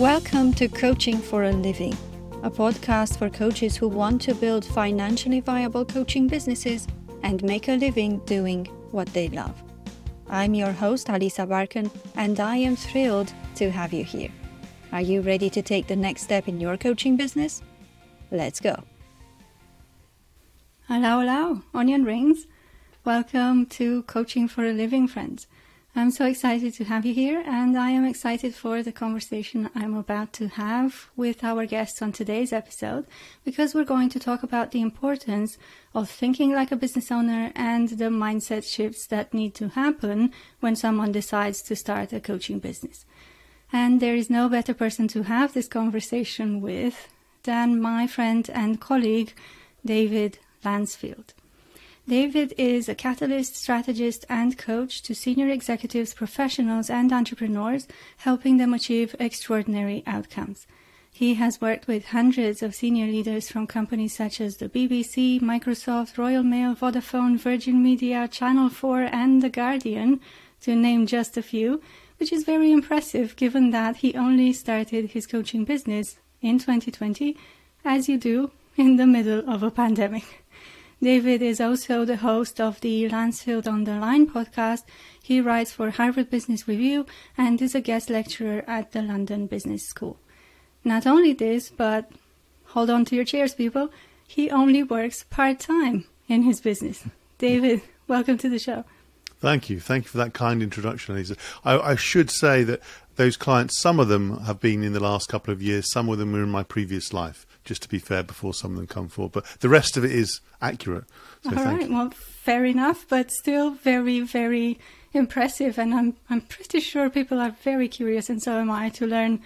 Welcome to Coaching for a Living, a podcast for coaches who want to build financially viable coaching businesses and make a living doing what they love. I'm your host, Alisa Barkan, and I am thrilled to have you here. Are you ready to take the next step in your coaching business? Let's go. Hello, hello, onion rings. Welcome to Coaching for a Living, friends. I'm so excited to have you here, and I am excited for the conversation I'm about to have with our guests on today's episode because we're going to talk about the importance of thinking like a business owner and the mindset shifts that need to happen when someone decides to start a coaching business. And there is no better person to have this conversation with than my friend and colleague, David Lancefield. David is a catalyst, strategist, and coach to senior executives, professionals, and entrepreneurs, helping them achieve extraordinary outcomes. He has worked with hundreds of senior leaders from companies such as the BBC, Microsoft, Royal Mail, Vodafone, Virgin Media, Channel 4, and The Guardian, to name just a few, which is very impressive given that he only started his coaching business in 2020, as you do in the middle of a pandemic. David is also the host of the Lancefield on the Line podcast. He writes for Harvard Business Review and is a guest lecturer at the London Business School. Not only this, but hold on to your chairs, people. He only works part time in his business. David, welcome to the show. Thank you. Thank you for that kind introduction, Lisa. I, I, should say that those clients, some of them have been in the last couple of years, some of them were in my previous life just to be fair, before some of them come forward. But the rest of it is accurate. So All right, well, fair enough, but still very, very impressive. And I'm, I'm pretty sure people are very curious, and so am I, to learn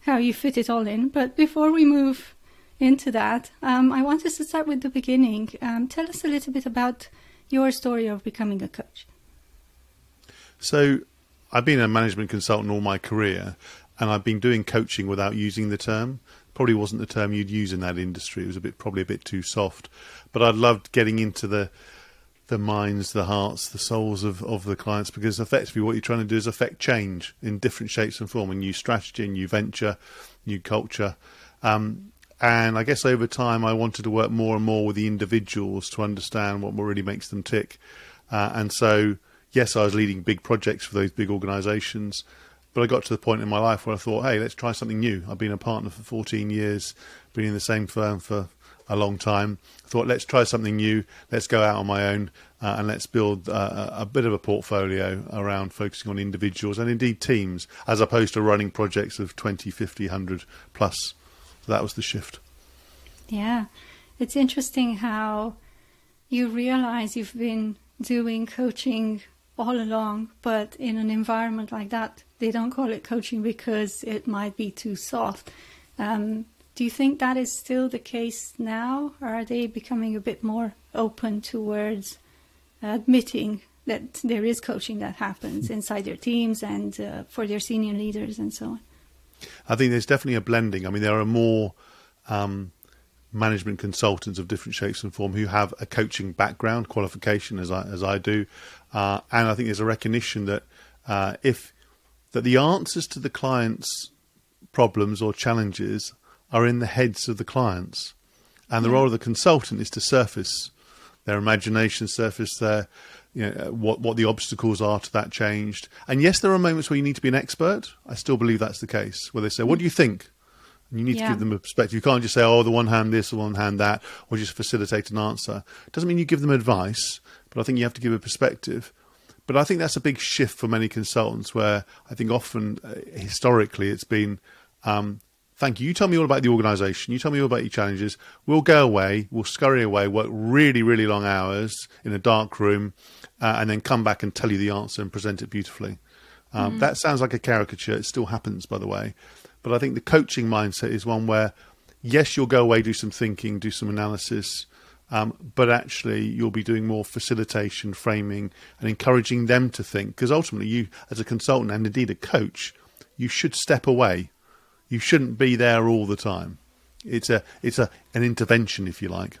how you fit it all in. But before we move into that, um, I want us to start with the beginning. Um, tell us a little bit about your story of becoming a coach. So, I've been a management consultant all my career, and I've been doing coaching without using the term probably wasn't the term you'd use in that industry. It was a bit probably a bit too soft. But I loved getting into the the minds, the hearts, the souls of, of the clients because effectively what you're trying to do is affect change in different shapes and form, a new strategy, a new venture, new culture. Um, and I guess over time I wanted to work more and more with the individuals to understand what really makes them tick. Uh, and so, yes, I was leading big projects for those big organisations. But I got to the point in my life where I thought, hey, let's try something new. I've been a partner for 14 years, been in the same firm for a long time. I thought, let's try something new. Let's go out on my own uh, and let's build uh, a bit of a portfolio around focusing on individuals and indeed teams, as opposed to running projects of 20, 50, 100 plus. So that was the shift. Yeah. It's interesting how you realize you've been doing coaching all along, but in an environment like that, they don't call it coaching because it might be too soft. Um, do you think that is still the case now, are they becoming a bit more open towards admitting that there is coaching that happens inside their teams and uh, for their senior leaders and so on? I think there's definitely a blending. I mean, there are more um, management consultants of different shapes and form who have a coaching background qualification, as I as I do, uh, and I think there's a recognition that uh, if that the answers to the client's problems or challenges are in the heads of the clients, and the hmm. role of the consultant is to surface their imagination, surface their you know what what the obstacles are to that changed. And yes, there are moments where you need to be an expert. I still believe that's the case, where they say, "What do you think?" And you need yeah. to give them a perspective. You can't just say, "Oh, the one hand this, the one hand that," or just facilitate an answer. It doesn't mean you give them advice, but I think you have to give a perspective. But I think that's a big shift for many consultants, where I think often uh, historically it's been, um, "Thank you. You tell me all about the organisation. You tell me all about your challenges. We'll go away. We'll scurry away, work really, really long hours in a dark room, uh, and then come back and tell you the answer and present it beautifully." Um, mm. That sounds like a caricature. It still happens, by the way. But I think the coaching mindset is one where, yes, you'll go away, do some thinking, do some analysis, um, but actually, you'll be doing more facilitation, framing, and encouraging them to think. Because ultimately, you, as a consultant and indeed a coach, you should step away. You shouldn't be there all the time. It's a it's a an intervention, if you like.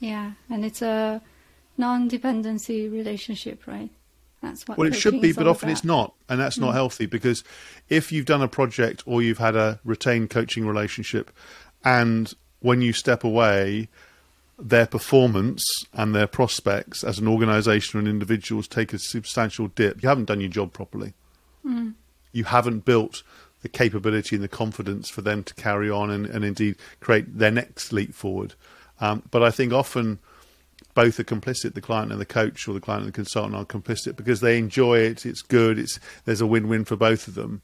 Yeah, and it's a non-dependency relationship, right? That's what well, it should be, but often it's not, and that's not healthy because if you've done a project or you've had a retained coaching relationship, and when you step away, their performance and their prospects as an organisation and individuals take a substantial dip. You haven't done your job properly. You haven't built the capability and the confidence for them to carry on and, and indeed create their next leap forward. Um, but I think often both are complicit. The client and the coach, or the client and the consultant, are complicit because they enjoy it. It's good. It's there's a win-win for both of them.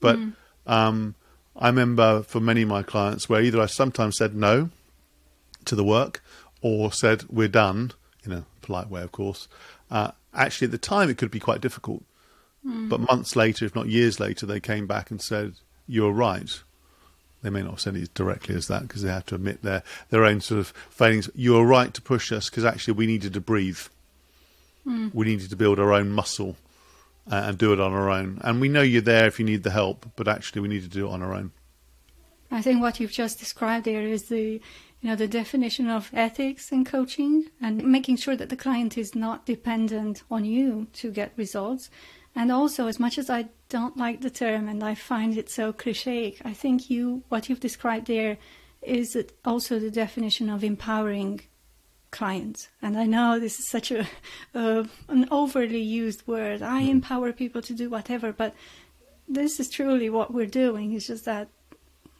But um, I remember for many of my clients where either I sometimes said no to the work or said we're done in a polite way, of course. Uh, actually, at the time, it could be quite difficult. But months later, if not years later, they came back and said, "You're right." They may not have said it directly as that because they had to admit their their own sort of failings. You're right to push us because actually we needed to breathe. We needed to build our own muscle uh, and do it on our own. And we know you're there if you need the help, but actually we need to do it on our own. I think what you've just described there is the you know the definition of ethics in coaching and making sure that the client is not dependent on you to get results. And also as much as I don't like the term and I find it so cliche, I think you what you've described there is also the definition of empowering clients. And I know this is such a uh, an overly used word. I empower people to do whatever, but this is truly what we're doing. It's just that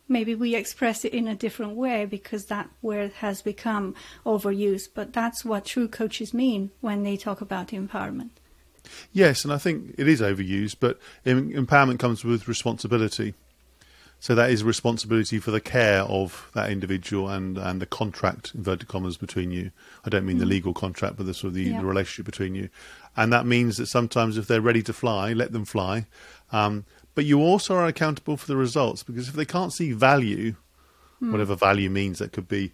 maybe we express it in a different way because that word has become overused. But that's what true coaches mean when they talk about empowerment. Yes, and I think it is overused, but empowerment comes with responsibility. So that is responsibility for the care of that individual and, and the contract, inverted commas, between you. I don't mean the legal contract, but the sort of the, Yeah. the relationship between you. And that means that sometimes if they're ready to fly, let them fly. Um, but you also are accountable for the results because if they can't see value, whatever value means, that could be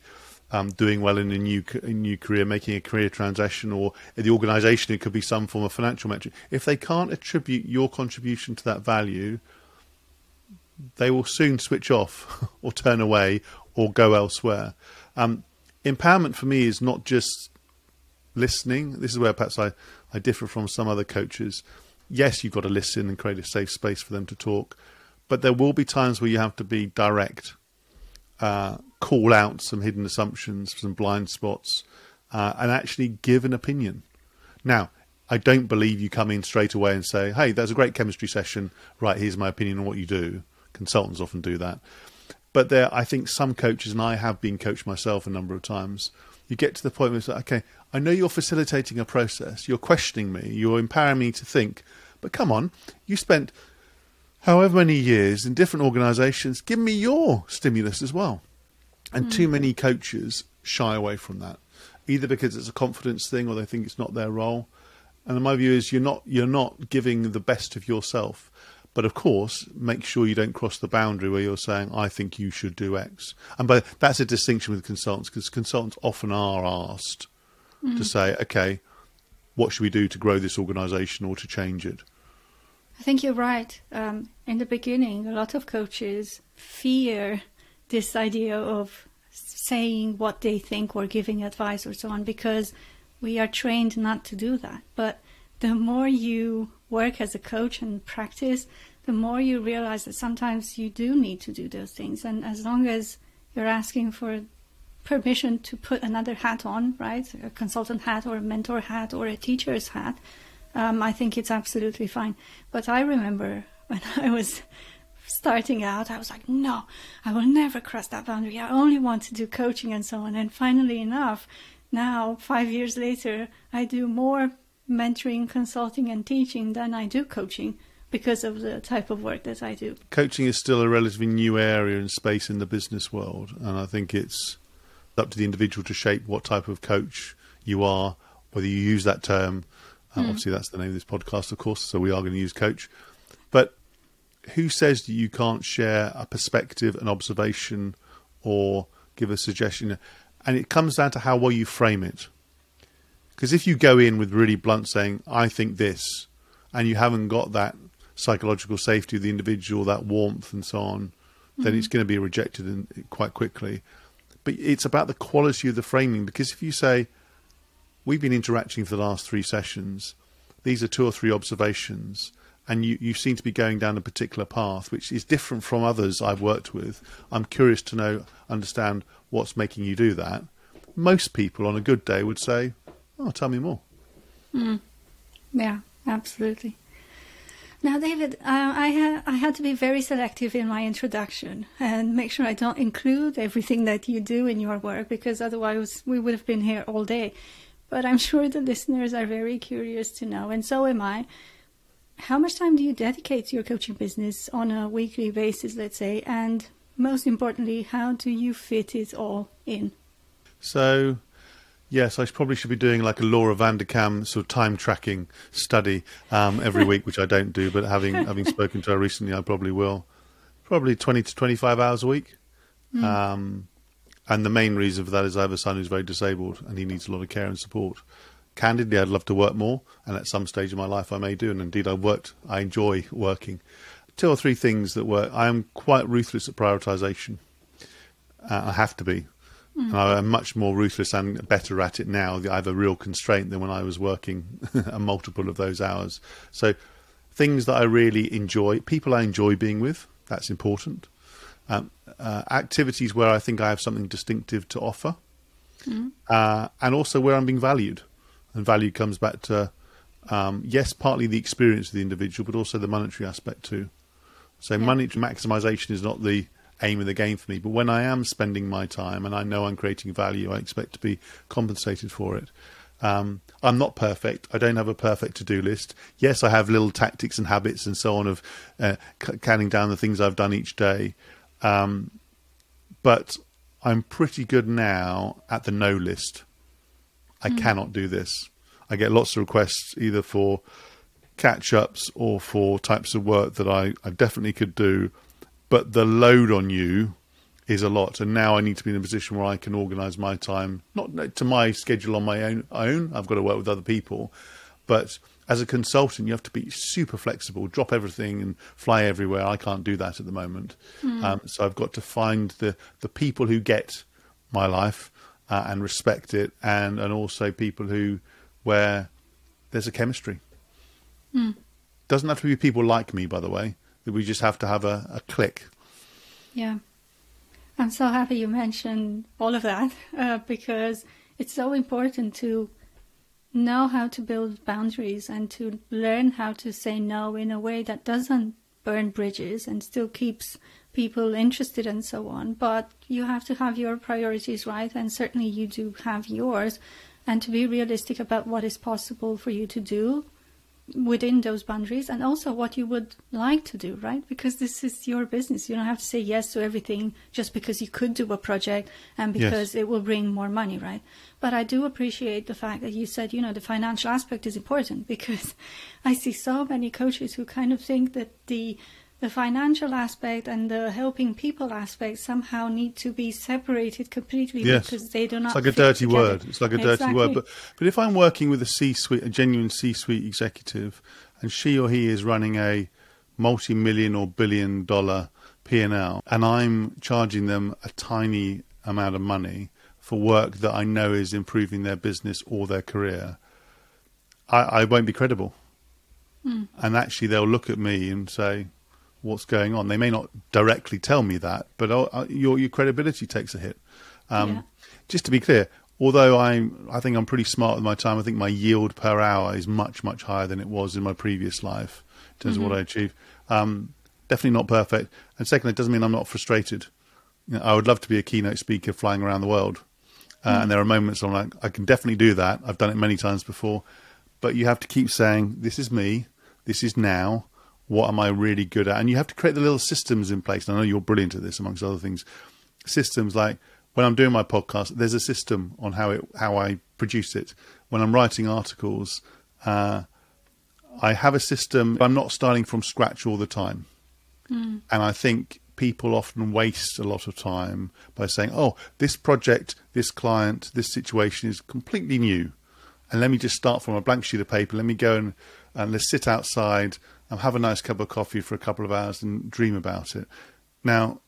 um, doing well in a new a new career, making a career transaction, or in the organisation, it could be some form of financial metric. If they can't attribute your contribution to that value, they will soon switch off or turn away or go elsewhere. Um, empowerment for me is not just listening. This is where perhaps I, I differ from some other coaches. Yes, you've got to listen and create a safe space for them to talk, but there will be times where you have to be direct, uh, call out some hidden assumptions, some blind spots, uh, and actually give an opinion. Now, I don't believe you come in straight away and say, "Hey, that's a great chemistry session. Right, here's my opinion on what you do." Consultants often do that, but there, I think some coaches, and I have been coached myself a number of times. You get to the point where it's like, "Okay, I know you're facilitating a process. You're questioning me. You're empowering me to think." But come on, you spent however many years in different organisations. Give me your stimulus as well. And too hmm. many coaches shy away from that, either because it's a confidence thing or they think it's not their role. And my view is you're not you're not giving the best of yourself. But of course, make sure you don't cross the boundary where you're saying, "I think you should do X." And but that's a distinction with consultants because consultants often are asked hmm. to say, "Okay, what should we do to grow this organisation or to change it?" I think you're right. Um, in the beginning, a lot of coaches fear this idea of saying what they think or giving advice or so on because we are trained not to do that. But the more you work as a coach and practice, the more you realize that sometimes you do need to do those things. And as long as you're asking for permission to put another hat on, right? A consultant hat or a mentor hat or a teacher's hat, um, I think it's absolutely fine. But I remember when I was starting out, I was like, no, I will never cross that boundary. I only want to do coaching and so on. And finally enough, now, five years later, I do more mentoring, consulting, and teaching than I do coaching because of the type of work that I do. coaching is still a relatively new area and space in the business world, and I think it's up to the individual to shape what type of coach you are, whether you use that term. Uh, Obviously, that's the name of this podcast, of course, so we are going to use coach. But who says you can't share a perspective, an observation, or give a suggestion? And it comes down to how well you frame it. Because if you go in with really blunt saying, I think this, and you haven't got that psychological safety of the individual, that warmth and so on, then it's going to be rejected in, quite quickly. But it's about the quality of the framing. Because if you say, We've been interacting for the last three sessions, these are two or three observations, and you, you seem to be going down a particular path, which is different from others I've worked with. I'm curious to know, understand what's making you do that. Most people on a good day would say, "Oh, tell me more." Mm. Yeah, absolutely. Now, David, uh, I, ha- I had to be very selective in my introduction and make sure I don't include everything that you do in your work because otherwise we would have been here all day. But I'm sure the listeners are very curious to know, and so am I. How much time do you dedicate to your coaching business on a weekly basis, let's say? And most importantly, how do you fit it all in? So, Yes, I probably should be doing like a Laura Vanderkam sort of time tracking study um, every week, which I don't do. But having having spoken to her recently, I probably will. Probably twenty to twenty five hours a week. Mm. Um, and the main reason for that is I have a son who's very disabled and he needs a lot of care and support. Candidly, I'd love to work more, and at some stage in my life, I may do. And indeed, I worked. I enjoy working. Two or three things that work. I am quite ruthless at prioritization. Uh, I have to be Mm. I'm much more ruthless and better at it now. I have a real constraint than when I was working a multiple of those hours. So things that I really enjoy, people I enjoy being with, that's important. Um, uh, activities where I think I have something distinctive to offer, mm. uh, and also where I'm being valued. And value comes back to, um, yes, partly the experience of the individual, but also the monetary aspect too. So yeah. monetary maximization is not the aim of the game for me. But when I am spending my time and I know I'm creating value, I expect to be compensated for it. Um, I'm not perfect. I don't have a perfect to do list. Yes, I have little tactics and habits and so on of uh, c- counting down the things I've done each day. Um, but I'm pretty good now at the no list. I mm. cannot do this. I get lots of requests either for catch ups or for types of work that I, I definitely could do but the load on you is a lot. And now I need to be in a position where I can organise my time, not to my schedule on my own. own. I've got to work with other people, but as a consultant, you have to be super flexible, drop everything and fly everywhere. I can't do that at the moment. Mm. Um, so I've got to find the, the people who get my life uh, and respect it, and, and also people who where there's a chemistry. Mm. Doesn't have to be people like me, by the way that we just have to have a, a click. Yeah. I'm so happy you mentioned all of that uh, because it's so important to know how to build boundaries and to learn how to say no in a way that doesn't burn bridges and still keeps people interested and so on. But you have to have your priorities right, and certainly you do have yours, and to be realistic about what is possible for you to do within those boundaries and also what you would like to do, right? Because this is your business. You don't have to say yes to everything just because you could do a project and because yes. it will bring more money, right? But I do appreciate the fact that you said, you know, the financial aspect is important because I see so many coaches who kind of think that the the financial aspect and the helping people aspect somehow need to be separated completely yes. because they do not. It's like a dirty together. word. It's like a exactly. dirty word. But but if I'm working with a C-suite, a genuine C-suite executive, and she or he is running a multi-million or billion-dollar P&L, and I'm charging them a tiny amount of money for work that I know is improving their business or their career, I, I won't be credible. Mm. And actually, they'll look at me and say, what's going on. They may not directly tell me that, but uh, uh, your your credibility takes a hit. Um, yeah. Just to be clear, although I'm, I think I'm pretty smart with my time. I think my yield per hour is much much higher than it was in my previous life in terms mm-hmm. of what mm-hmm. I achieve. Um, definitely not perfect, and secondly, it doesn't mean I'm not frustrated. You know, I would love to be a keynote speaker flying around the world, uh, mm-hmm. and there are moments I'm like, I can definitely do that. I've done it many times before, but you have to keep saying, "This is me. This is now." What am I really good at? And you have to create the little systems in place. And I know you're brilliant at this, amongst other things. Systems like when I'm doing my podcast, there's a system on how it how I produce it. When I'm writing articles, uh, I have a system. I'm not starting from scratch all the time, mm. and I think people often waste a lot of time by saying, "Oh, this project, this client, this situation is completely new." And let me just start from a blank sheet of paper. Let me go and, and let's sit outside have a nice cup of coffee for a couple of hours and dream about it. Now,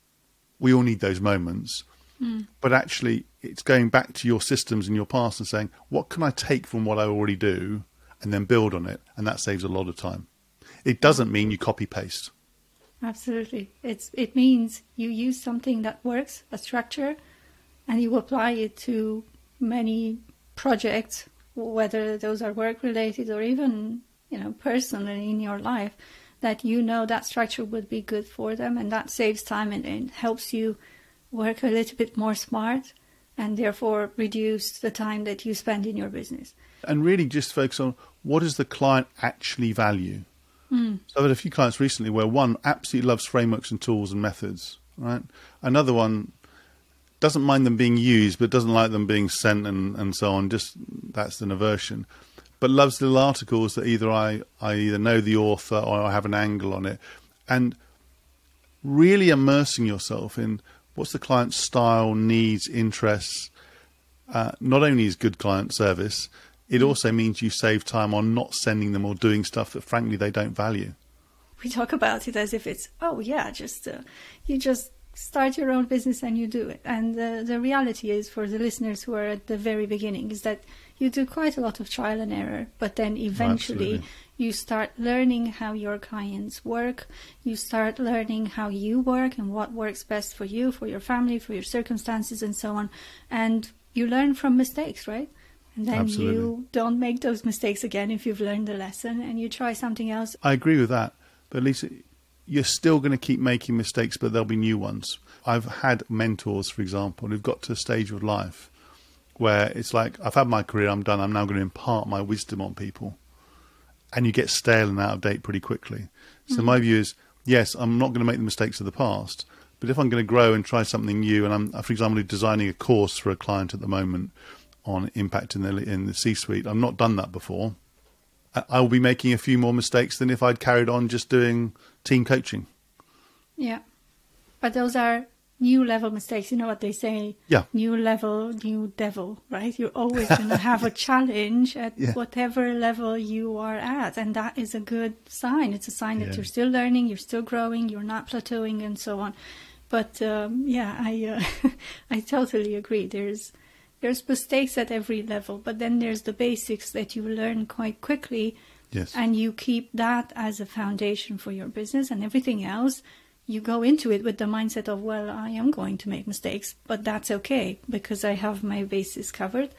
we all need those moments, mm. but actually, it's going back to your systems and your past and saying, what can I take from what I already do and then build on it, and that saves a lot of time. It doesn't mean you copy paste. Absolutely. It's it means you use something that works, a structure, and you apply it to many projects, whether those are work related or even, you know, personally in your life, that you know that structure would be good for them and that saves time and, and helps you work a little bit more smart and therefore reduce the time that you spend in your business. And really just focus on what does the client actually value? Mm. So I've had a few clients recently where one absolutely loves frameworks and tools and methods, right? Another one doesn't mind them being used, but doesn't like them being sent and, and so on. Just that's an aversion. But loves little articles that either I, I either know the author or I have an angle on it. And really immersing yourself in what's the client's style, needs, interests. Uh, not only is good client service, it mm. also means you save time on not sending them or doing stuff that frankly they don't value. We talk about it as if it's oh yeah, just uh, you just start your own business and you do it. And uh, the reality is for the listeners who are at the very beginning is that you do quite a lot of trial and error, but then eventually Absolutely. you start learning how your clients work. You start learning how you work and what works best for you, for your family, for your circumstances, and so on. And you learn from mistakes, right? And then Absolutely. you don't make those mistakes again if you've learned the lesson and you try something else. I agree with that. But Lisa, you're still going to keep making mistakes, but there'll be new ones. I've had mentors, for example, who've got to a stage of life where it's like, I've had my career, I'm done, I'm now going to impart my wisdom on people. And you get stale and out of date pretty quickly. So mm-hmm. my view is, yes, I'm not going to make the mistakes of the past, but if I'm going to grow and try something new, and I'm, for example, designing a course for a client at the moment on impact in the in the C-suite, I've not done that before. I will be making a few more mistakes than if I'd carried on just doing team coaching. Yeah, but those are new level mistakes. You know what they say? Yeah. New level, new devil, right? You're always going to have a challenge at yeah. whatever level you are at. And that is a good sign. It's a sign that yeah. you're still learning, you're still growing, you're not plateauing, and so on. But um, yeah, I uh, I totally agree. There's there's mistakes at every level, but then there's the basics that you learn quite quickly. Yes. And you keep that as a foundation for your business and everything else you go into it with the mindset of, well, I am going to make mistakes, but that's okay because I have my bases covered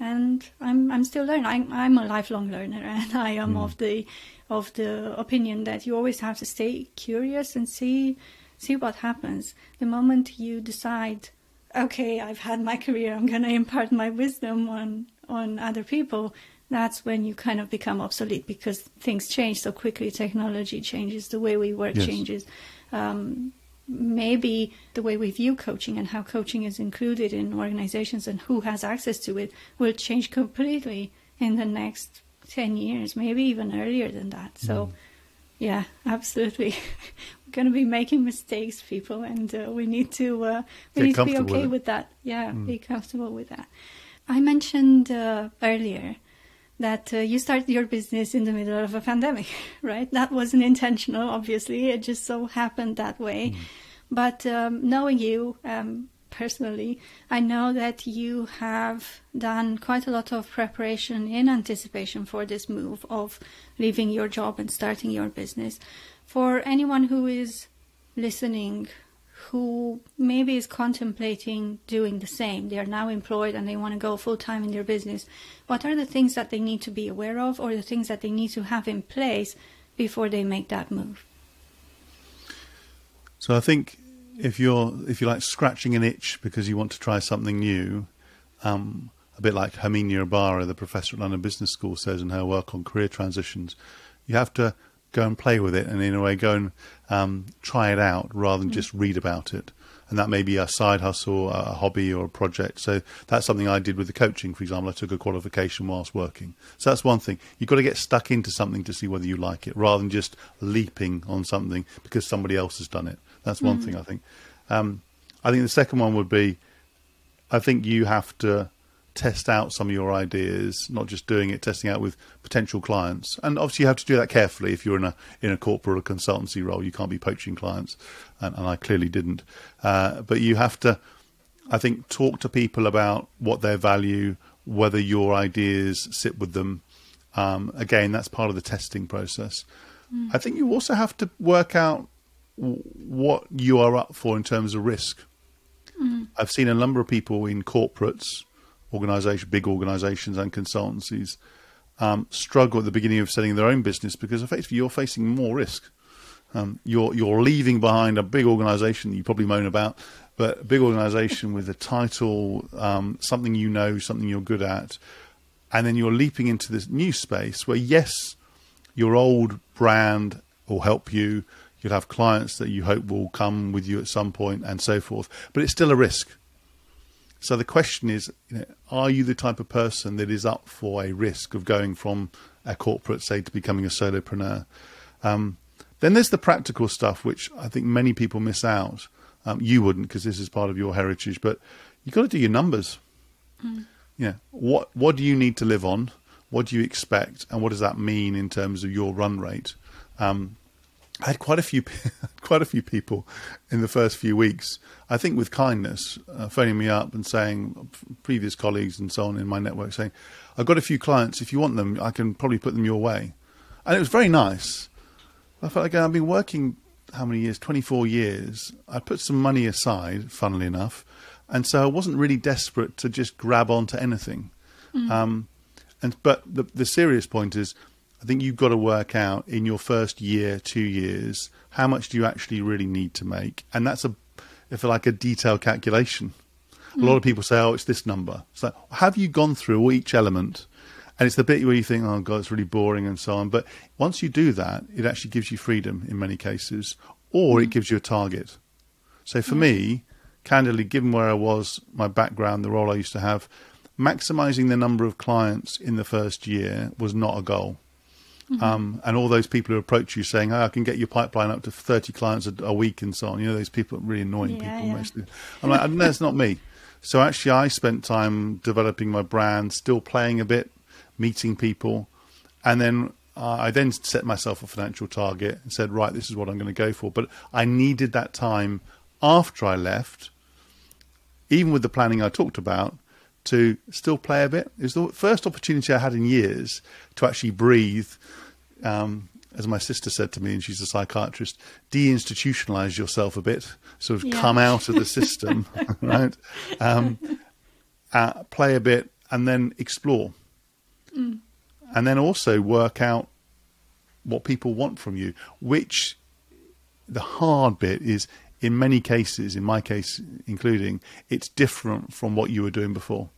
and I'm I'm still learning. I'm, I'm a lifelong learner, and I am mm. of the of the opinion that you always have to stay curious and see see what happens. The moment you decide, okay, I've had my career, I'm going to impart my wisdom on on other people. That's when you kind of become obsolete because things change so quickly. Technology changes, the way we work yes. changes um, maybe the way we view coaching and how coaching is included in organizations and who has access to it will change completely in the next 10 years, maybe even earlier than that. So, mm. yeah, absolutely. We're going to be making mistakes, people, and uh, we need to uh, we Get need to be okay with, with that. Yeah, mm. be comfortable with that. I mentioned uh, earlier that uh, you started your business in the middle of a pandemic, right? That wasn't intentional, obviously. It just so happened that way. Mm. But um, knowing you um, personally, I know that you have done quite a lot of preparation in anticipation for this move of leaving your job and starting your business. For anyone who is listening who maybe is contemplating doing the same. They are now employed and they want to go full time in their business. What are the things that they need to be aware of or the things that they need to have in place before they make that move? So I think if you're if you like scratching an itch because you want to try something new, um, a bit like Herminia Ibarra, the professor at London Business School, says in her work on career transitions, you have to go and play with it and in a way go and um, try it out rather than mm. just read about it. And that may be a side hustle, a hobby, or a project. So that's something I did with the coaching, for example. I took a qualification whilst working. So that's one thing. You've got to get stuck into something to see whether you like it rather than just leaping on something because somebody else has done it. That's one mm. thing I think. Um, I think the second one would be I think you have to test out some of your ideas, not just doing it, testing out with potential clients. And obviously, you have to do that carefully. If you're in a in a corporate or consultancy role, you can't be poaching clients, and, and I clearly didn't. Uh, but you have to, I think, talk to people about what their value, whether your ideas sit with them. Um, again, that's part of the testing process. I think you also have to work out w- what you are up for in terms of risk. I've seen a number of people in corporates, organization, big organizations, and consultancies um, struggle at the beginning of setting their own business because effectively you're facing more risk. Um, you're you're leaving behind a big organisation you probably moan about, but a big organisation with a title, um, something you know, something you're good at, and then you're leaping into this new space where yes, your old brand will help you. You'll have clients that you hope will come with you at some point, and so forth. But it's still a risk. So the question is, you know, are you the type of person that is up for a risk of going from a corporate, say, to becoming a solopreneur? Um, then there's the practical stuff, which I think many people miss out. Um, you wouldn't, because this is part of your heritage, but you've got to do your numbers. Yeah, what what do you need to live on? What do you expect, and what does that mean in terms of your run rate? Um, I had quite a few, quite a few people in the first few weeks. I think with kindness, uh, phoning me up and saying, previous colleagues and so on in my network saying, "I've got a few clients. If you want them, I can probably put them your way." And it was very nice. I felt like I've been working how many years? Twenty four years. I put some money aside, funnily enough, and so I wasn't really desperate to just grab onto anything. Um, and but the the serious point is, I think you've got to work out in your first year, two years, how much do you actually really need to make, and that's a, if like, a detailed calculation. A lot of hmm. people say, "Oh, it's this number." So, have you gone through each element? And it's the bit where you think, "Oh God, it's really boring," and so on. But once you do that, it actually gives you freedom in many cases, or it hmm. gives you a target. So for hmm. me, candidly, given where I was, my background, the role I used to have, maximizing the number of clients in the first year was not a goal. Um, and all those people who approach you saying, oh, I can get your pipeline up to 30 clients a, a week and so on. You know, those people, are really annoying Yeah, people yeah. mostly. I'm like, no, that's not me. So actually, I spent time developing my brand, still playing a bit, meeting people. And then uh, I then set myself a financial target and said, right, this is what I'm going to go for. But I needed that time after I left, even with the planning I talked about, to still play a bit. It was the first opportunity I had in years to actually breathe. Um, as my sister said to me, and she's a psychiatrist, deinstitutionalize yourself a bit, sort of Yeah. come out of the system, right? Um, uh, play a bit, and then explore, and then also work out what people want from you. Which the hard bit is, in many cases, in my case including, it's different from what you were doing before.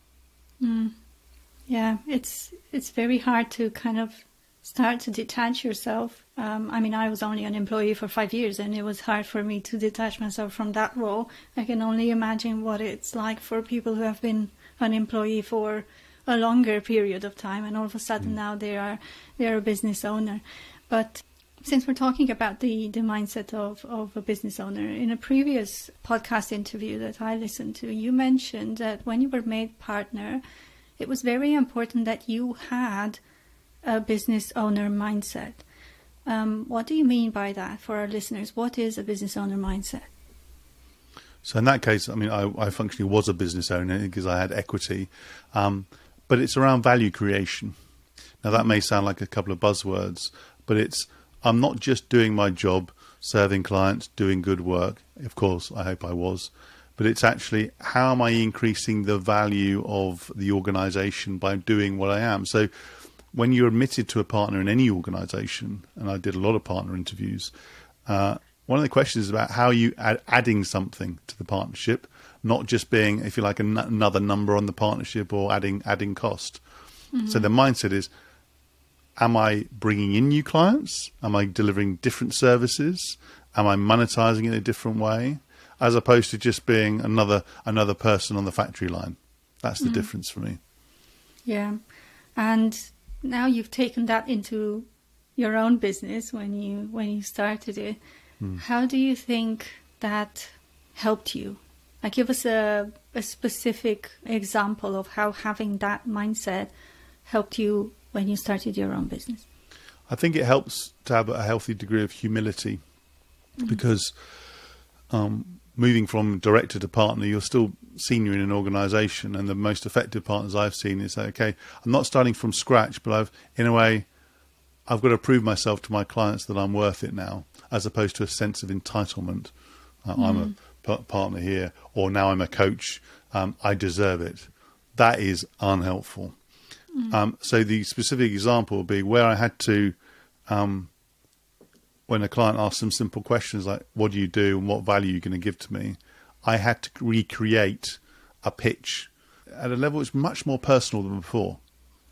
Yeah, it's it's very hard to kind of start to detach yourself. Um, I mean, I was only an employee for five years, and it was hard for me to detach myself from that role. I can only imagine what it's like for people who have been an employee for a longer period of time, and all of a sudden now they are they are a business owner. But since we're talking about the, the mindset of, of a business owner, in a previous podcast interview that I listened to, you mentioned that when you were made partner, it was very important that you had a business owner mindset. Um, what do you mean by that for our listeners? What is a business owner mindset? So in that case, I mean, I, I functionally was a business owner because I had equity, um, but it's around value creation. Now that may sound like a couple of buzzwords, but it's I'm not just doing my job, serving clients, doing good work. Of course, I hope I was, but it's actually how am I increasing the value of the organisation by doing what I am. So when you're admitted to a partner in any organisation, and I did a lot of partner interviews, uh, one of the questions is about how are you add adding something to the partnership, not just being, if you like, an- another number on the partnership or adding adding cost. So the mindset is: Am I bringing in new clients? Am I delivering different services? Am I monetizing in a different way, as opposed to just being another another person on the factory line? That's the mm. difference for me. Yeah. And now you've taken that into your own business when you when you started it. Hmm. How do you think that helped you? Like give us a a specific example of how having that mindset helped you when you started your own business. I think it helps to have a healthy degree of humility because um, moving from director to partner, you're still senior in an organization. And the most effective partners I've seen is that, okay, I'm not starting from scratch, but I've, in a way, I've got to prove myself to my clients that I'm worth it now, as opposed to a sense of entitlement. Uh, mm. I'm a p- partner here, or now I'm a coach. Um, I deserve it. That is unhelpful. Mm. Um, so the specific example would be where I had to, um, when a client asked some simple questions like, "What do you do and what value are you going to give to me?" I had to recreate a pitch at a level that's much more personal than before.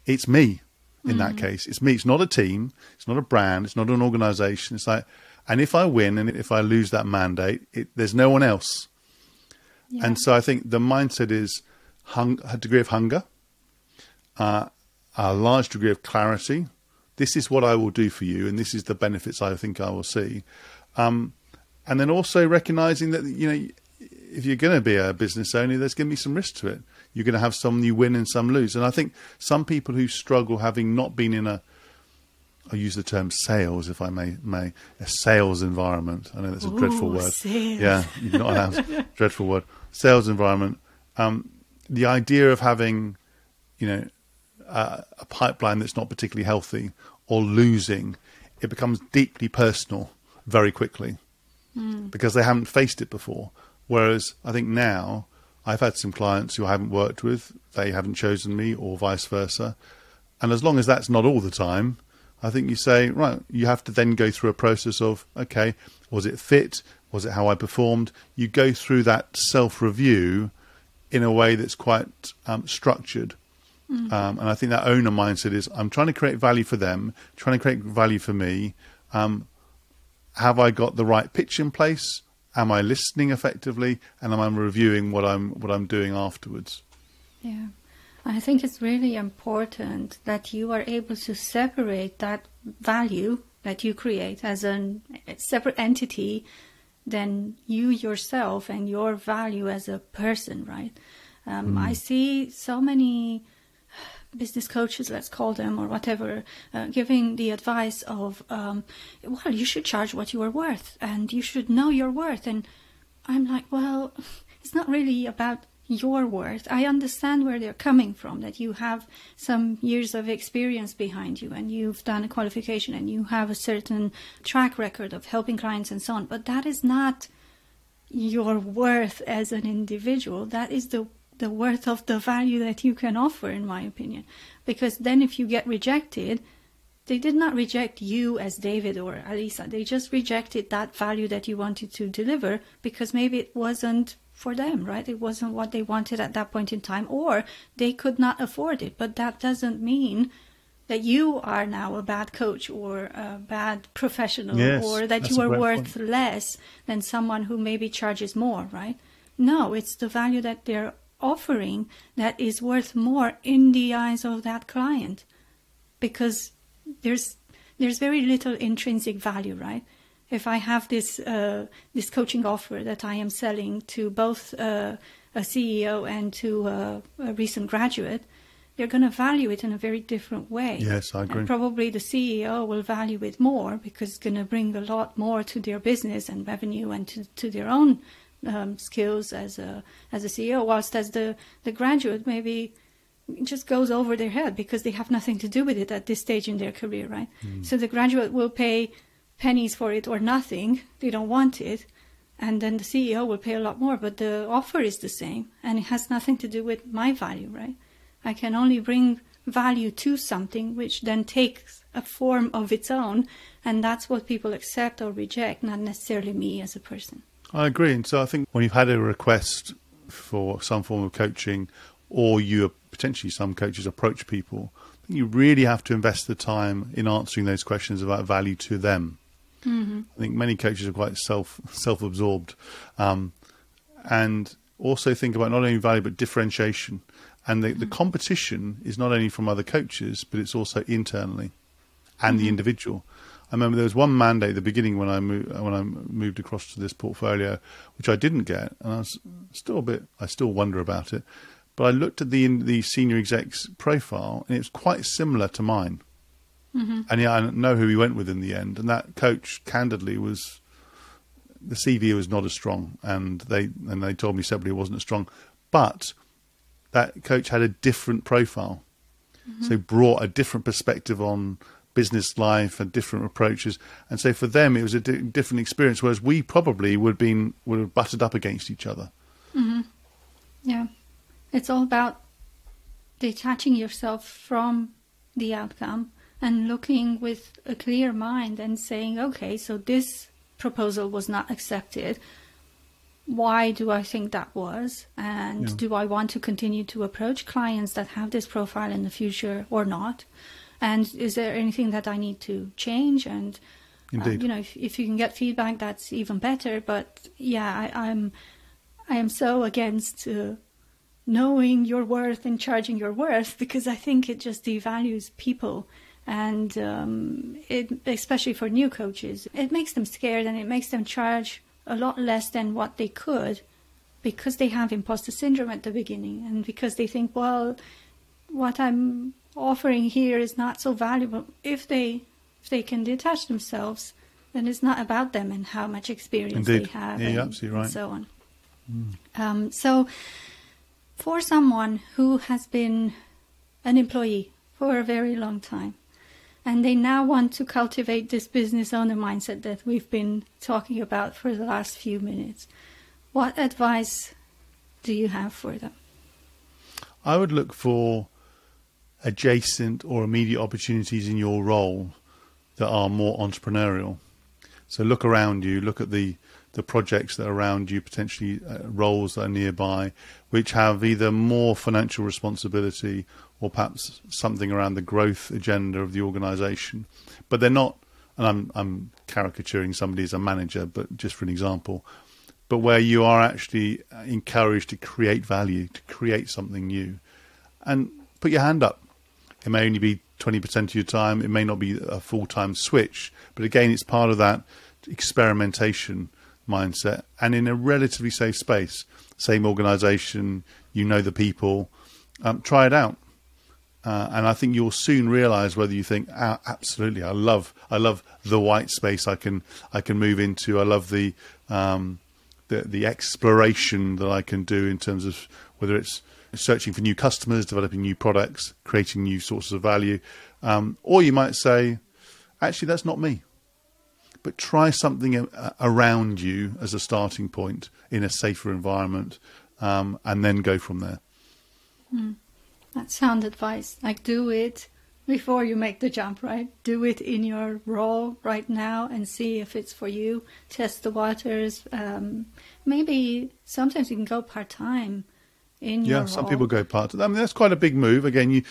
It's me in mm. that case. It's me. It's not a team. It's not a brand. It's not an organization. It's like, and if I win and if I lose that mandate, it, there's no one else. Yeah. And so I think the mindset is hung, a degree of hunger, uh, a large degree of clarity. This is what I will do for you, and this is the benefits I think I will see. Um, and then also recognizing that you know if you're going to be a business owner, there's going to be some risk to it. You're going to have some you win and some lose. And I think some people who struggle having not been in a I use the term sales, if I may, may a sales environment. I know that's a Ooh, dreadful word. Sales. Yeah, not allowed. dreadful word. Sales environment. Um, the idea of having, you know, uh, a pipeline that's not particularly healthy or losing, it becomes deeply personal very quickly mm. because they haven't faced it before. Whereas I think now I've had some clients who I haven't worked with, they haven't chosen me, or vice versa. And as long as that's not all the time, I think you say, right, you have to then go through a process of, okay, was it fit? Was it how I performed? You go through that self review in a way that's quite um, structured. Mm. Um, and I think that owner mindset is I'm trying to create value for them, trying to create value for me. Um, have I got the right pitch in place? Am I listening effectively? And am I reviewing what I'm what I'm doing afterwards? Yeah. I think it's really important that you are able to separate that value that you create as a separate entity than you yourself and your value as a person, right? Um, mm. I see so many business coaches, let's call them, or whatever, uh, giving the advice of, um, well, you should charge what you are worth and you should know your worth. And I'm like, well, it's not really about your worth. I understand where they're coming from, that you have some years of experience behind you and you've done a qualification and you have a certain track record of helping clients and so on. But that is not your worth as an individual. That is the the worth of the value that you can offer, in my opinion. Because then if you get rejected, they did not reject you as David or Alisa. They just rejected that value that you wanted to deliver because maybe it wasn't for them, right? It wasn't what they wanted at that point in time, or they could not afford it. But that doesn't mean that you are now a bad coach or a bad professional yes, or that you are worth point. less than someone who maybe charges more, right? No, it's the value that they're offering that is worth more in the eyes of that client because there's there's very little intrinsic value, right? if I have this uh, this coaching offer that I am selling to both uh, a CEO and to a, a recent graduate, they're going to value it in a very different way. Yes, I agree. And probably the CEO will value it more because it's going to bring a lot more to their business and revenue and to, to their own um, skills as a as a CEO. Whilst as the the graduate maybe just goes over their head because they have nothing to do with it at this stage in their career, right? Mm. So the graduate will pay pennies for it or nothing. They don't want it. And then the CEO will pay a lot more, but the offer is the same and it has nothing to do with my value, right? I can only bring value to something which then takes a form of its own. And that's what people accept or reject, not necessarily me as a person. I agree. And so I think when you've had a request for some form of coaching, or you potentially some coaches approach people, you really have to invest the time in answering those questions about value to them. Mm-hmm. I think many coaches are quite self self absorbed, um, and also think about not only value but differentiation. And the, mm-hmm. the competition is not only from other coaches, but it's also internally and mm-hmm. the individual. I remember there was one mandate at the beginning when I moved when I moved across to this portfolio, which I didn't get, and I was still a bit. I still wonder about it, but I looked at the the senior exec's profile, and it's quite similar to mine. Mm-hmm. And yeah, I know who he went with in the end. And that coach, candidly, was the CV was not as strong, and they and they told me separately it wasn't as strong, but that coach had a different profile, mm-hmm. so brought a different perspective on business life and different approaches, and so for them it was a di- different experience. Whereas we probably would have been would have butted up against each other. Mm-hmm. Yeah, it's all about detaching yourself from the outcome and looking with a clear mind and saying, okay, so this proposal was not accepted. Why do I think that was? And yeah. do I want to continue to approach clients that have this profile in the future or not? And is there anything that I need to change? And uh, you know, if, if you can get feedback, that's even better. But yeah, I, am I am so against uh, knowing your worth and charging your worth because I think it just devalues people and um, it, especially for new coaches, it makes them scared and it makes them charge a lot less than what they could because they have imposter syndrome at the beginning and because they think, well, what I'm offering here is not so valuable. If they if they can detach themselves, then it's not about them and how much experience Indeed. they have. Yeah, and, absolutely right. So on. Mm. Um, so, for someone who has been an employee for a very long time, and they now want to cultivate this business owner mindset that we've been talking about for the last few minutes. What advice do you have for them? I would look for adjacent or immediate opportunities in your role that are more entrepreneurial. So look around you, look at the the projects that are around you, potentially uh, roles that are nearby, which have either more financial responsibility or perhaps something around the growth agenda of the organisation. But they're not, and I'm, I'm caricaturing somebody as a manager, but just for an example, but where you are actually encouraged to create value, to create something new. And put your hand up. It may only be 20% of your time, it may not be a full time switch, but again, it's part of that experimentation mindset and in a relatively safe space. Same organisation, you know the people, um, try it out. Uh, and I think you'll soon realise whether you think, ah, absolutely, I love, I love the white space I can, I can move into. I love the, um, the, the exploration that I can do in terms of whether it's searching for new customers, developing new products, creating new sources of value, um, or you might say, actually, that's not me. But try something around you as a starting point in a safer environment, um, and then go from there. Mm. That's sound advice. Like do it before you make the jump, right? Do it in your role right now and see if it's for you. Test the waters. Um, maybe sometimes you can go part time in yeah, some role. people go part. I mean, that's quite a big move. Again, you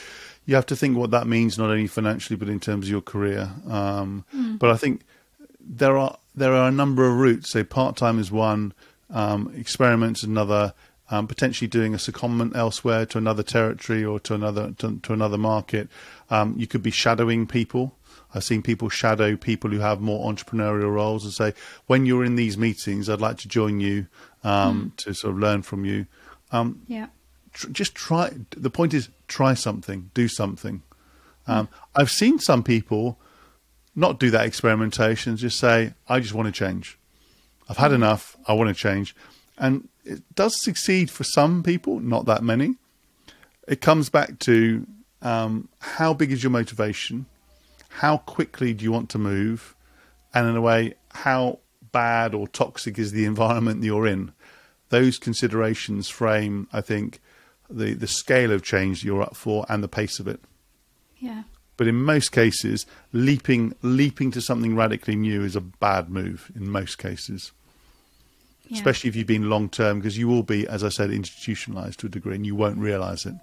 you have to think what that means, not only financially but in terms of your career. Um, mm. But I think there are there are a number of routes. So part time is one, um, experiments another, um, potentially doing a secondment elsewhere to another territory or to another to, to another market. Um, you could be shadowing people. I've seen people shadow people who have more entrepreneurial roles and say, when you're in these meetings, I'd like to join you um, mm. to sort of learn from you. Um, yeah. Tr- just try. The point is, try something, do something. Mm. I've seen some people not do that experimentation, just say, I just want to change. I've had mm. enough. I want to change. And it does succeed for some people, not that many. It comes back to um, how big is your motivation? How quickly do you want to move? And in a way, how bad or toxic is the environment you're in? Those considerations frame, I think, the, the scale of change you're up for and the pace of it. Yeah. But in most cases, leaping leaping to something radically new is a bad move in most cases yeah. especially if you've been long term, because you will be, as I said, institutionalized to a degree, and you won't realize it.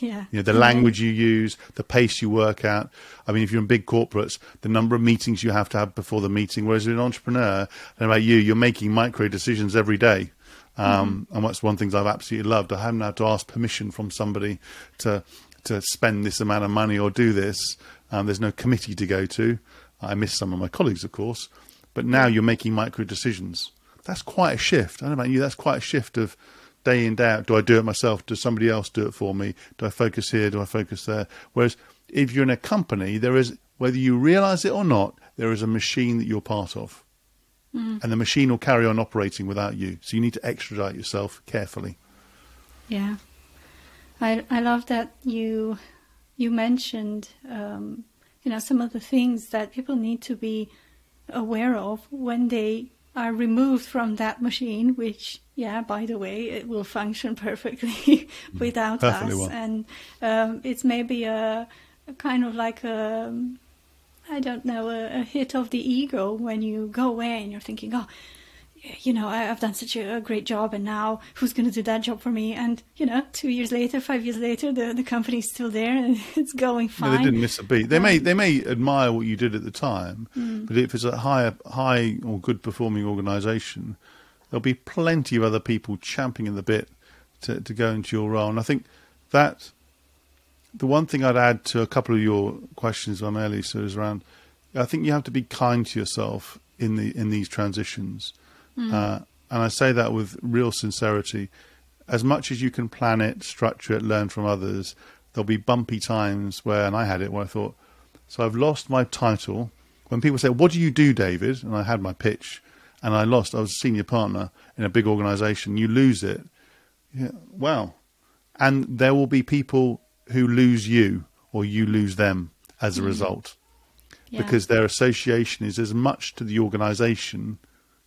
Yeah. You know, the language you use, the pace you work at. I mean, if you're in big corporates, the number of meetings you have to have before the meeting. Whereas you're an entrepreneur, and about you, you're making micro decisions every day. Um, mm-hmm. And that's one of the things I've absolutely loved. I haven't had to ask permission from somebody to to spend this amount of money or do this. Um, there's no committee to go to. I miss some of my colleagues, of course, but now you're making micro decisions that's quite a shift. I don't know about you. That's quite a shift of day in day out. Do I do it myself? Does somebody else do it for me? Do I focus here? Do I focus there? Whereas if you're in a company, there is whether you realize it or not, there is a machine that you're part of. Mm. and the machine will carry on operating without you. So you need to extradite yourself carefully. Yeah, I I love that you you mentioned um, you know some of the things that people need to be aware of when they are removed from that machine. Which yeah, by the way, it will function perfectly without Perfectly us, well. and um, it's maybe a, a kind of like a I don't know a, a hit of the ego when you go away and you're thinking, oh you know, I- I've done such a, great job, and now who's going to do that job for me? And you know, two years later, five years later, the the company's still there and it's going No, fine. they didn't miss a beat. They may they may admire what you did at the time, Mm. but if it's a high high or good performing organisation, there'll be plenty of other people champing at the bit to to go into your role. And I think that the one thing I'd add to a couple of your questions on Alisa is around. I think you have to be kind to yourself in the in these transitions, uh, and I say that with real sincerity. As much as you can plan it, structure it, learn from others, there'll be bumpy times where, and I had it where I thought, so I've lost my title. When people say, "What do you do, David?" and I had my pitch, and I lost. I was a senior partner in a big organisation. You lose it. Yeah, wow. And there will be people who lose you, or you lose them as a result Yeah. because their association is as much to the organisation,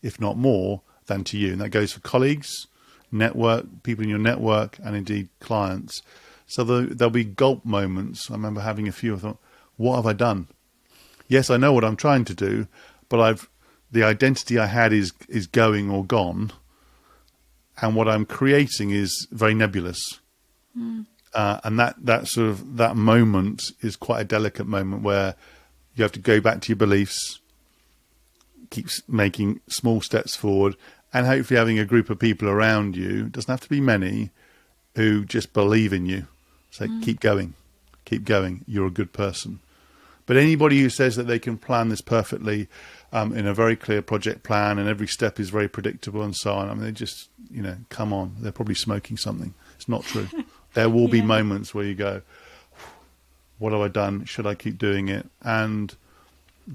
if not more, than to you. And that goes for colleagues, network, people in your network, and indeed clients. So there, there'll be gulp moments. I remember having a few. I thought, what have I done? Yes, I know what I'm trying to do, but I've the identity I had is is going or gone, and what I'm creating is very nebulous. Uh, and that, that sort of that moment is quite a delicate moment where you have to go back to your beliefs, keep s- making small steps forward, and hopefully having a group of people around you. Doesn't have to be many who just believe in you. Say, keep going, keep going. You're a good person. But anybody who says that they can plan this perfectly um, in a very clear project plan and every step is very predictable and so on, I mean, they just, you know, come on. They're probably smoking something. It's not true. there will be Yeah. moments where you go, what have I done? Should I keep doing it? And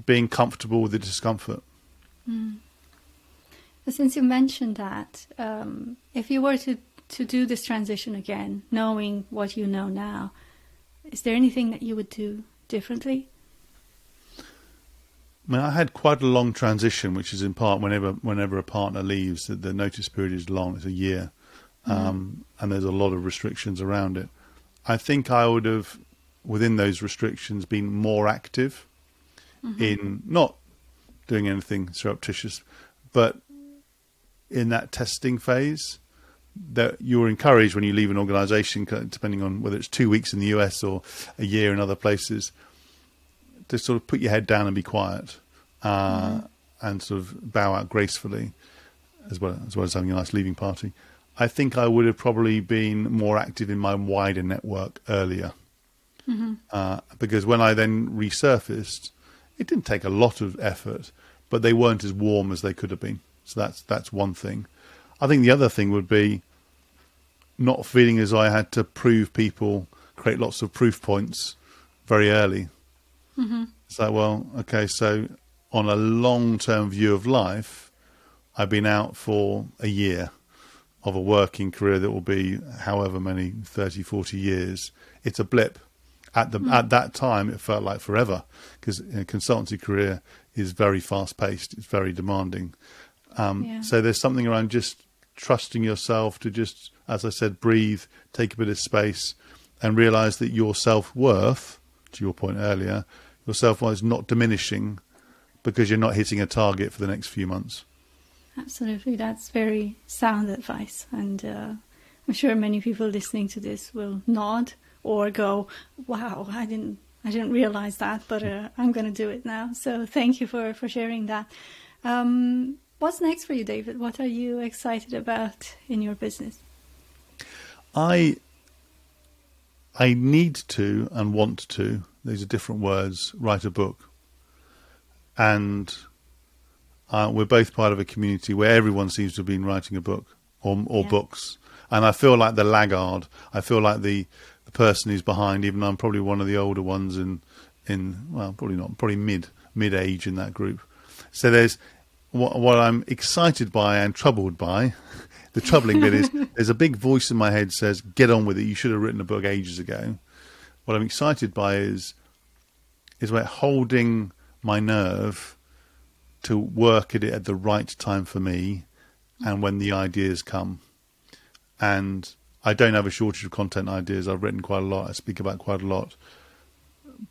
being comfortable with the discomfort. But since you mentioned that, um, if you were to, to do this transition again, knowing what you know now, is there anything that you would do differently? I mean, I had quite a long transition, which is in part whenever whenever a partner leaves, the, the notice period is long; it's a year, um, and there's a lot of restrictions around it. I think I would have, within those restrictions, been more active in not doing anything surreptitious, but in that testing phase. That you're encouraged when you leave an organisation, depending on whether it's two weeks in the US or a year in other places, to sort of put your head down and be quiet, uh, and sort of bow out gracefully, as well as well as having a nice leaving party. I think I would have probably been more active in my wider network earlier, uh, because when I then resurfaced, it didn't take a lot of effort, but they weren't as warm as they could have been. So that's that's one thing. I think the other thing would be not feeling as I had to prove people, create lots of proof points very early. Mm-hmm. It's like, well, okay, so on a long term view of life, I've been out for a year of a working career that will be however many 30, 40 years. It's a blip. At the hmm. at that time, it felt like forever because in a consultancy career is very fast paced. It's very demanding. Um, Yeah. So there's something around just trusting yourself to just, as I said, breathe, take a bit of space, and realize that your self worth, to your point earlier, your self worth is not diminishing because you're not hitting a target for the next few months. Absolutely, that's very sound advice, and uh, I'm sure many people listening to this will nod or go, "Wow, I didn't, I didn't realize that, but uh, I'm going to do it now." So, thank you for for sharing that. Um, what's next for you, David? What are you excited about in your business? I I need to and want to, these are different words, write a book. And uh, we're both part of a community where everyone seems to have been writing a book or, or Yeah. books. And I feel like the laggard. I feel like the, the person who's behind, even though I'm probably one of the older ones in, in well, probably not, probably mid mid age in that group. So there's what, what I'm excited by and troubled by. The troubling bit is there's a big voice in my head says, "Get on with it. You should have written a book ages ago." What I'm excited by is is about holding my nerve to work at it at the right time for me, and when the ideas come. And I don't have a shortage of content ideas. I've written quite a lot. I speak about quite a lot.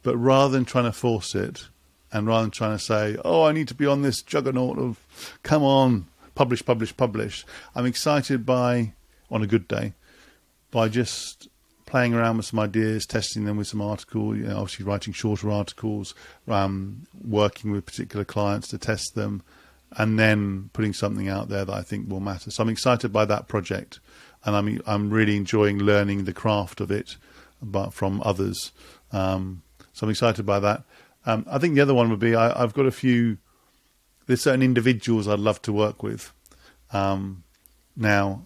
But rather than trying to force it, and rather than trying to say, "Oh, I need to be on this juggernaut of, come on, publish, publish, publish," I'm excited by, on a good day, by just playing around with some ideas, testing them with some articles. You know, obviously, writing shorter articles, um, working with particular clients to test them, and then putting something out there that I think will matter. So I'm excited by that project, and I'm I'm really enjoying learning the craft of it, but from others. Um, so I'm excited by that. Um, I think the other one would be I, have got a few. There's certain individuals I'd love to work with. Um, now,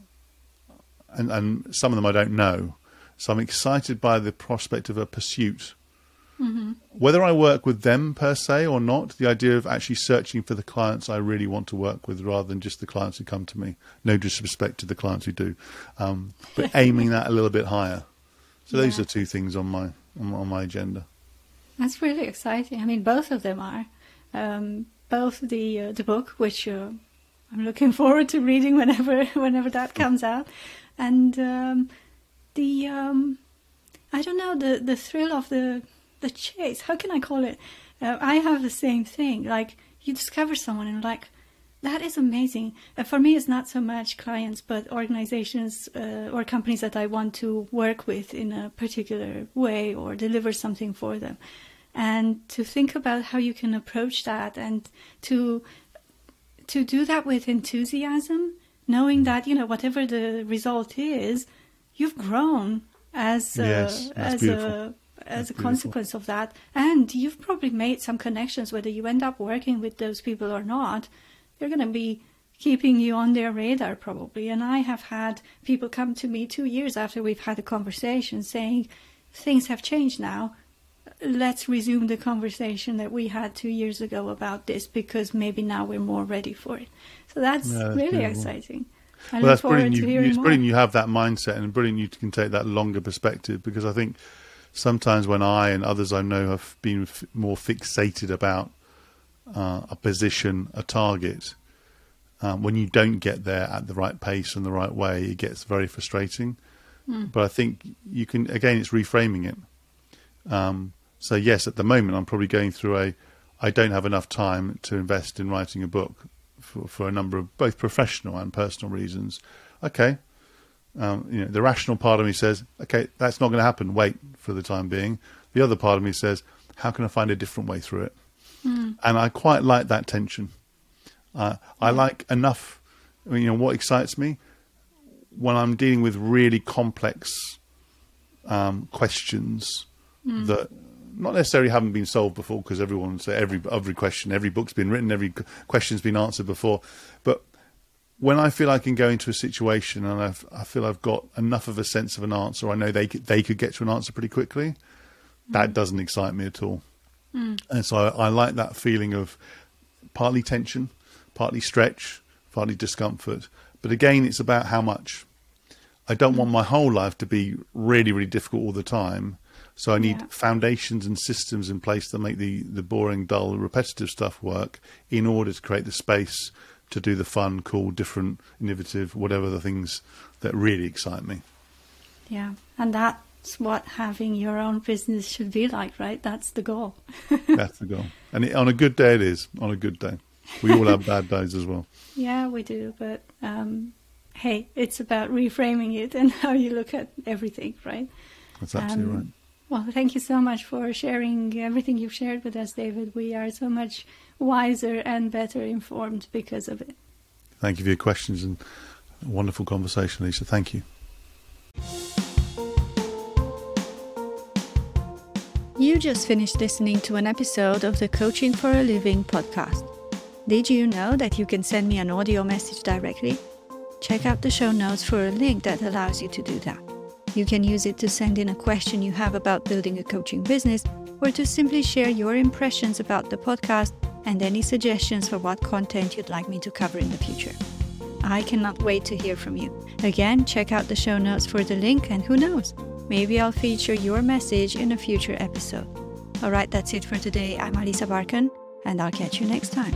and, and some of them I don't know. So I'm excited by the prospect of a pursuit. Mm-hmm. Whether I work with them per se or not, the idea of actually searching for the clients I really want to work with rather than just the clients who come to me. No disrespect to the clients who do, um, but aiming that a little bit higher. So yeah. those are two things on my on, on my agenda. That's really exciting. I mean, both of them are. Um, both the uh, the book, which uh, I'm looking forward to reading whenever whenever that comes out, and um, the um, I don't know the the thrill of the the chase. How can I call it? Uh, I have the same thing. Like you discover someone and like that is amazing. Uh, for me, it's not so much clients, but organizations uh, or companies that I want to work with in a particular way or deliver something for them. And to think about how you can approach that and to to do that with enthusiasm, knowing that you know whatever the result is, you've grown as yes, a, as beautiful. a as a consequence of that, and you've probably made some connections. Whether you end up working with those people or not, they're going to be keeping you on their radar probably. And I have had people come to me two years after we've had a conversation saying things have changed now. Let's resume the conversation that we had two years ago about this because maybe now we're more ready for it. So that's, yeah, that's really beautiful. exciting. I well, that's brilliant. You, it's more. brilliant you have that mindset, and brilliant you can take that longer perspective because I think sometimes when I and others I know have been f- more fixated about uh, a position, a target, um, when you don't get there at the right pace and the right way, it gets very frustrating. Mm. But I think you can again, it's reframing it. Um, so yes, at the moment, I'm probably going through a. I don't have enough time to invest in writing a book for, for a number of both professional and personal reasons. Okay, um, you know, the rational part of me says, okay, that's not going to happen. Wait for the time being. The other part of me says, how can I find a different way through it? Mm. And I quite like that tension. Uh, I like enough. I mean, you know, what excites me when I'm dealing with really complex um, questions mm. that not necessarily haven't been solved before because everyone everyone's every every question, every book's been written, every question's been answered before. But when I feel I can go into a situation and I've, I feel I've got enough of a sense of an answer, I know they could, they could get to an answer pretty quickly. Mm. That doesn't excite me at all. Mm. And so I, I like that feeling of partly tension, partly stretch, partly discomfort. But again, it's about how much. I don't mm. want my whole life to be really, really difficult all the time. So I need yeah. foundations and systems in place that make the, the boring, dull, repetitive stuff work in order to create the space to do the fun, cool, different, innovative, whatever the things that really excite me. Yeah, and that's what having your own business should be like, right? That's the goal. that's the goal. And it, on a good day, it is. On a good day. We all have bad days as well. Yeah, we do. But um, hey, it's about reframing it and how you look at everything, right? That's absolutely um, right. Well, thank you so much for sharing everything you've shared with us, David. We are so much wiser and better informed because of it. Thank you for your questions and wonderful conversation, Lisa. Thank you. You just finished listening to an episode of the Coaching for a Living podcast. Did you know that you can send me an audio message directly? Check out the show notes for a link that allows you to do that. You can use it to send in a question you have about building a coaching business or to simply share your impressions about the podcast and any suggestions for what content you'd like me to cover in the future. I cannot wait to hear from you. Again, check out the show notes for the link, and who knows, maybe I'll feature your message in a future episode. Alright, that's it for today. I'm Alisa Barkan, and I'll catch you next time.